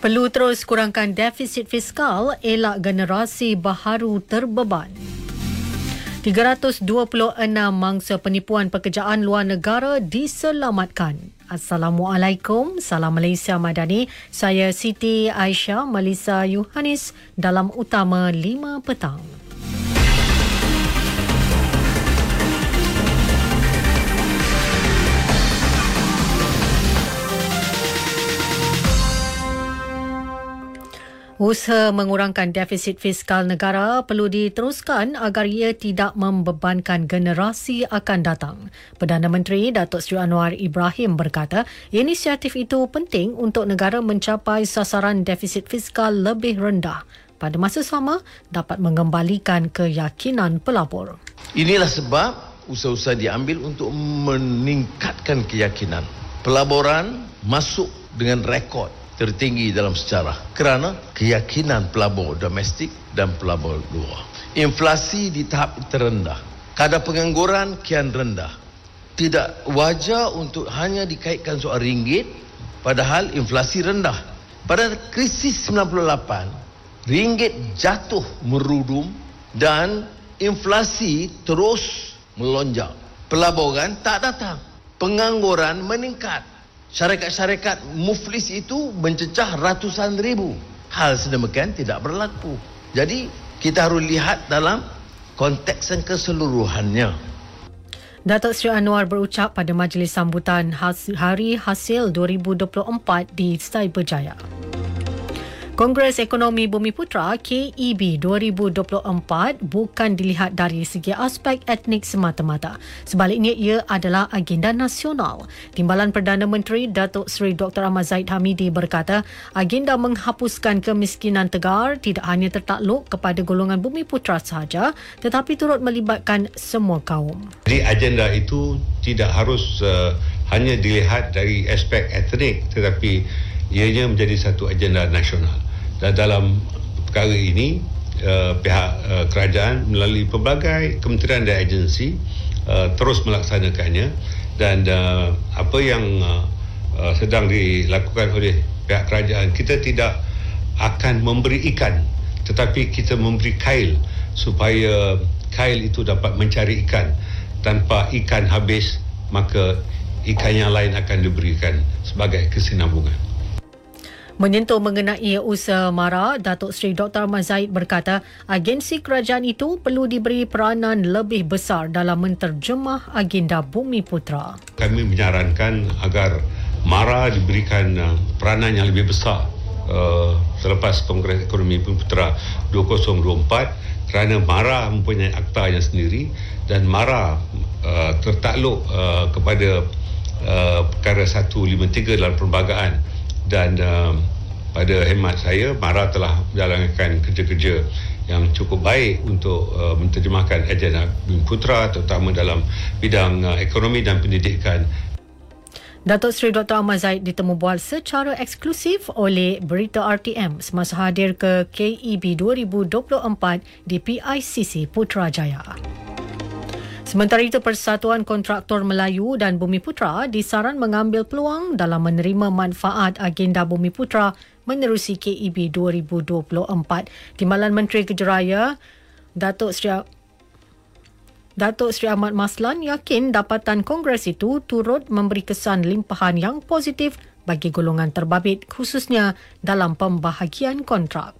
Perlu terus kurangkan defisit fiskal, elak generasi baharu terbeban. 326 mangsa penipuan pekerjaan luar negara diselamatkan. Assalamualaikum, Salam Malaysia Madani. Saya Siti Aisyah Melissa Yohanis dalam Utama 5 Petang. Usaha mengurangkan defisit fiskal negara perlu diteruskan agar ia tidak membebankan generasi akan datang. Perdana Menteri Datuk Seri Anwar Ibrahim berkata, inisiatif itu penting untuk negara mencapai sasaran defisit fiskal lebih rendah. Pada masa sama, dapat mengembalikan keyakinan pelabur. Inilah sebab usaha-usaha diambil untuk meningkatkan keyakinan. Pelaburan masuk dengan rekod tertinggi dalam sejarah kerana keyakinan pelabur domestik dan pelabur luar. Inflasi di tahap terendah. Kadar pengangguran kian rendah. Tidak wajar untuk hanya dikaitkan soal ringgit padahal inflasi rendah. Pada krisis 98, ringgit jatuh merudum dan inflasi terus melonjak. Pelaburan tak datang. Pengangguran meningkat syarikat-syarikat muflis itu mencecah ratusan ribu. Hal sedemikian tidak berlaku. Jadi kita harus lihat dalam konteks yang keseluruhannya. Datuk Seri Anwar berucap pada majlis sambutan Hari Hasil 2024 di Cyberjaya. Kongres Ekonomi Bumi Putra KEB 2024 bukan dilihat dari segi aspek etnik semata-mata. Sebaliknya ia adalah agenda nasional. Timbalan Perdana Menteri Datuk Seri Dr. Ahmad Zaid Hamidi berkata, agenda menghapuskan kemiskinan tegar tidak hanya tertakluk kepada golongan Bumi Putra sahaja tetapi turut melibatkan semua kaum. Jadi agenda itu tidak harus uh, hanya dilihat dari aspek etnik tetapi ianya menjadi satu agenda nasional dan dalam perkara ini uh, pihak uh, kerajaan melalui pelbagai kementerian dan agensi uh, terus melaksanakannya. Dan uh, apa yang uh, uh, sedang dilakukan oleh pihak kerajaan kita tidak akan memberi ikan tetapi kita memberi kail supaya kail itu dapat mencari ikan. Tanpa ikan habis maka ikan yang lain akan diberikan sebagai kesinambungan Menyentuh mengenai usaha MARA, Datuk Seri Dr. Mazaid berkata agensi kerajaan itu perlu diberi peranan lebih besar dalam menterjemah agenda Bumi Putra. Kami menyarankan agar MARA diberikan uh, peranan yang lebih besar uh, selepas Kongres Ekonomi Bumi Putra 2024 kerana MARA mempunyai akta yang sendiri dan MARA uh, tertakluk uh, kepada uh, perkara 153 dalam perlembagaan dan uh, pada hemat saya Mara telah menjalankan kerja-kerja yang cukup baik untuk uh, menterjemahkan agenda Bumi Putra terutama dalam bidang uh, ekonomi dan pendidikan. Datuk Seri Dr. Ahmad Zaid ditemu bual secara eksklusif oleh Berita RTM semasa hadir ke KEB 2024 di PICC Putrajaya. Sementara itu, Persatuan Kontraktor Melayu dan Bumi Putra disaran mengambil peluang dalam menerima manfaat agenda Bumi Putra menerusi KEB 2024. Timbalan Menteri Kejeraya, Datuk Seri Datuk Seri Ahmad Maslan yakin dapatan Kongres itu turut memberi kesan limpahan yang positif bagi golongan terbabit khususnya dalam pembahagian kontrak.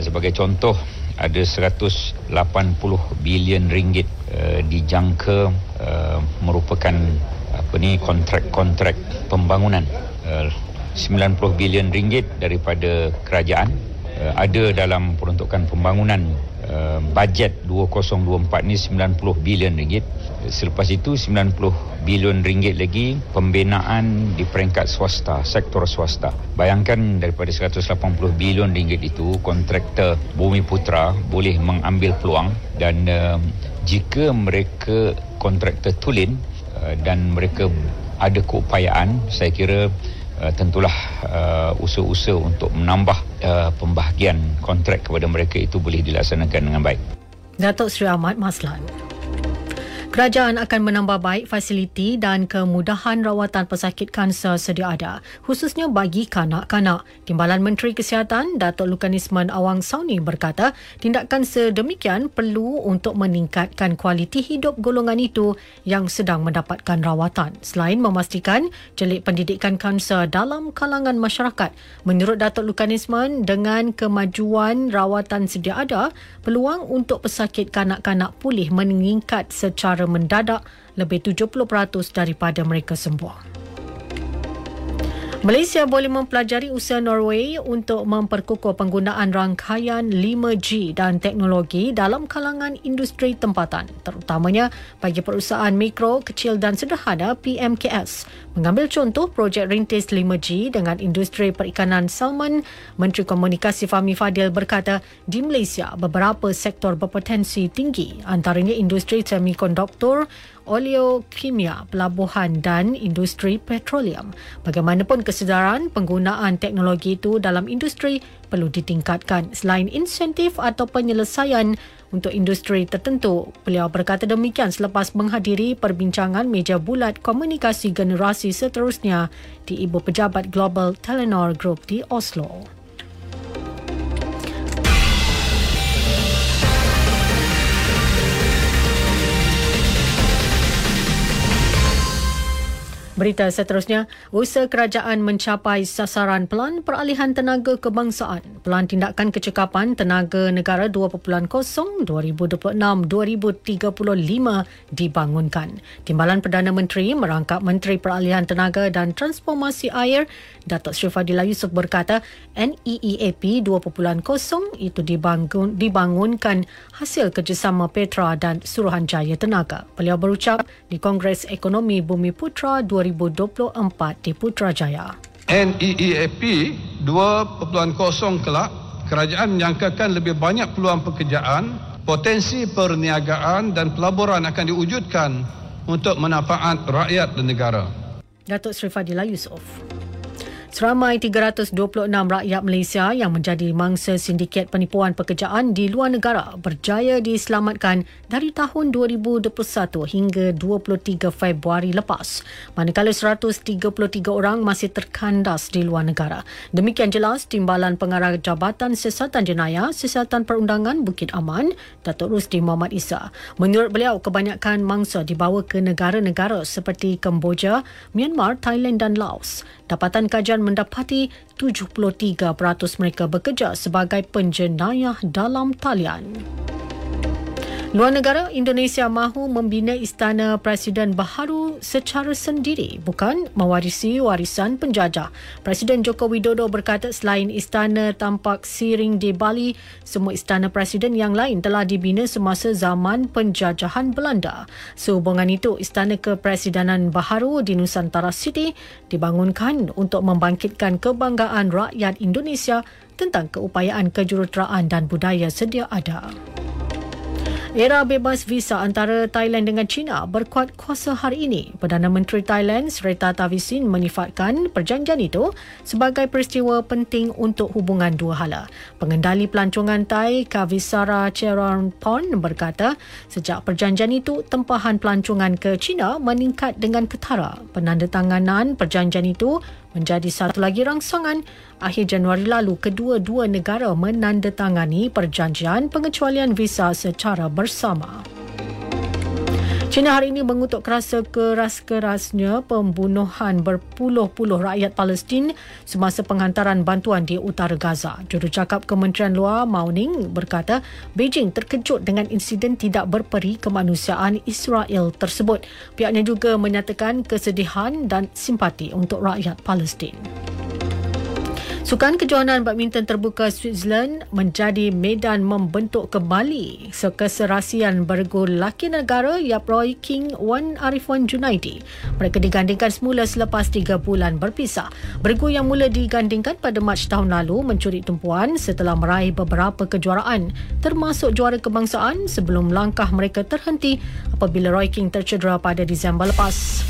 Sebagai contoh, ada 180 bilion ringgit uh, dijangka uh, merupakan apa ni kontrak-kontrak pembangunan. Uh, 90 bilion ringgit daripada kerajaan uh, ada dalam peruntukan pembangunan uh, bajet 2024 ni 90 bilion ringgit selepas itu 90 bilion ringgit lagi pembinaan di peringkat swasta, sektor swasta. Bayangkan daripada 180 bilion ringgit itu kontraktor Bumi Putra boleh mengambil peluang dan uh, jika mereka kontraktor tulen uh, dan mereka ada keupayaan, saya kira uh, tentulah uh, usaha-usaha untuk menambah uh, pembahagian kontrak kepada mereka itu boleh dilaksanakan dengan baik. Datuk Sri Ahmad Maslan. Kerajaan akan menambah baik fasiliti dan kemudahan rawatan pesakit kanser sedia ada, khususnya bagi kanak-kanak. Timbalan Menteri Kesihatan, Datuk Lukanisman Awang Sauni berkata, tindakan sedemikian perlu untuk meningkatkan kualiti hidup golongan itu yang sedang mendapatkan rawatan. Selain memastikan jelik pendidikan kanser dalam kalangan masyarakat, menurut Datuk Lukanisman, dengan kemajuan rawatan sedia ada, peluang untuk pesakit kanak-kanak pulih meningkat secara mendadak lebih 70% daripada mereka sembuh. Malaysia boleh mempelajari usaha Norway untuk memperkukuh penggunaan rangkaian 5G dan teknologi dalam kalangan industri tempatan, terutamanya bagi perusahaan mikro, kecil dan sederhana PMKS. Mengambil contoh projek rintis 5G dengan industri perikanan salmon, Menteri Komunikasi Fahmi Fadil berkata di Malaysia beberapa sektor berpotensi tinggi antaranya industri semikonduktor, oleokimia, pelabuhan dan industri petroleum. Bagaimanapun kesedaran penggunaan teknologi itu dalam industri perlu ditingkatkan selain insentif atau penyelesaian untuk industri tertentu. Beliau berkata demikian selepas menghadiri perbincangan meja bulat komunikasi generasi seterusnya di Ibu Pejabat Global Telenor Group di Oslo. Berita seterusnya, usaha kerajaan mencapai sasaran Pelan Peralihan Tenaga Kebangsaan, Pelan Tindakan Kecekapan Tenaga Negara 2.0 2026-2035 dibangunkan. Timbalan Perdana Menteri merangkap Menteri Peralihan Tenaga dan Transformasi Air, Datuk Sri Fadila Yusof berkata, NEEAP 2.0 itu dibangun, dibangunkan hasil kerjasama Petra dan Suruhanjaya Tenaga. Beliau berucap di Kongres Ekonomi Bumi Putra 20 2024 di Putrajaya. NEEAP 2.0 kelak, kerajaan menyangkakan lebih banyak peluang pekerjaan, potensi perniagaan dan pelaburan akan diwujudkan untuk manfaat rakyat dan negara. Datuk Sri Fadila Yusof. Seramai 326 rakyat Malaysia yang menjadi mangsa sindiket penipuan pekerjaan di luar negara berjaya diselamatkan dari tahun 2021 hingga 23 Februari lepas. Manakala 133 orang masih terkandas di luar negara. Demikian jelas Timbalan Pengarah Jabatan Siasatan Jenayah Siasatan Perundangan Bukit Aman, Datuk Rusdi Muhammad Isa. Menurut beliau, kebanyakan mangsa dibawa ke negara-negara seperti Kemboja, Myanmar, Thailand dan Laos. Dapatan kajian mendapati 73% mereka bekerja sebagai penjenayah dalam talian. Luar negara, Indonesia mahu membina istana Presiden baharu secara sendiri, bukan mewarisi warisan penjajah. Presiden Joko Widodo berkata selain istana tampak siring di Bali, semua istana Presiden yang lain telah dibina semasa zaman penjajahan Belanda. Sehubungan itu, istana kepresidenan baharu di Nusantara City dibangunkan untuk membangkitkan kebanggaan rakyat Indonesia tentang keupayaan kejuruteraan dan budaya sedia ada. Era bebas visa antara Thailand dengan China berkuat kuasa hari ini. Perdana Menteri Thailand Sri Tavisin menyifatkan perjanjian itu sebagai peristiwa penting untuk hubungan dua hala. Pengendali pelancongan Thai Kavisara Cheronpon berkata sejak perjanjian itu tempahan pelancongan ke China meningkat dengan ketara. Penandatanganan perjanjian itu menjadi satu lagi rangsangan akhir Januari lalu kedua-dua negara menandatangani perjanjian pengecualian visa secara bersama. China hari ini mengutuk kerasa keras-kerasnya pembunuhan berpuluh-puluh rakyat Palestin semasa penghantaran bantuan di utara Gaza. Jurucakap Kementerian Luar Mao Ning berkata Beijing terkejut dengan insiden tidak berperi kemanusiaan Israel tersebut. Pihaknya juga menyatakan kesedihan dan simpati untuk rakyat Palestin. Sukan kejohanan badminton terbuka Switzerland menjadi medan membentuk kembali keserasian bergu laki negara Yap Roy King Wan Arifwan Junaidi. Mereka digandingkan semula selepas tiga bulan berpisah. Bergu yang mula digandingkan pada Mac tahun lalu mencuri tumpuan setelah meraih beberapa kejuaraan termasuk juara kebangsaan sebelum langkah mereka terhenti apabila Roy King tercedera pada Disember lepas.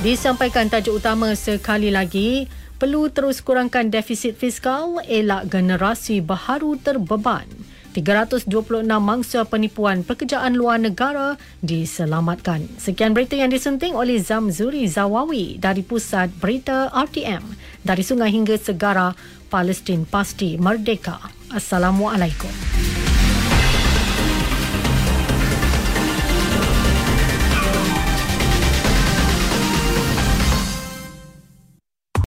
Disampaikan tajuk utama sekali lagi, perlu terus kurangkan defisit fiskal, elak generasi baharu terbeban. 326 mangsa penipuan pekerjaan luar negara diselamatkan. Sekian berita yang disunting oleh Zamzuri Zawawi dari Pusat Berita RTM. Dari sungai hingga segara, Palestin pasti merdeka. Assalamualaikum.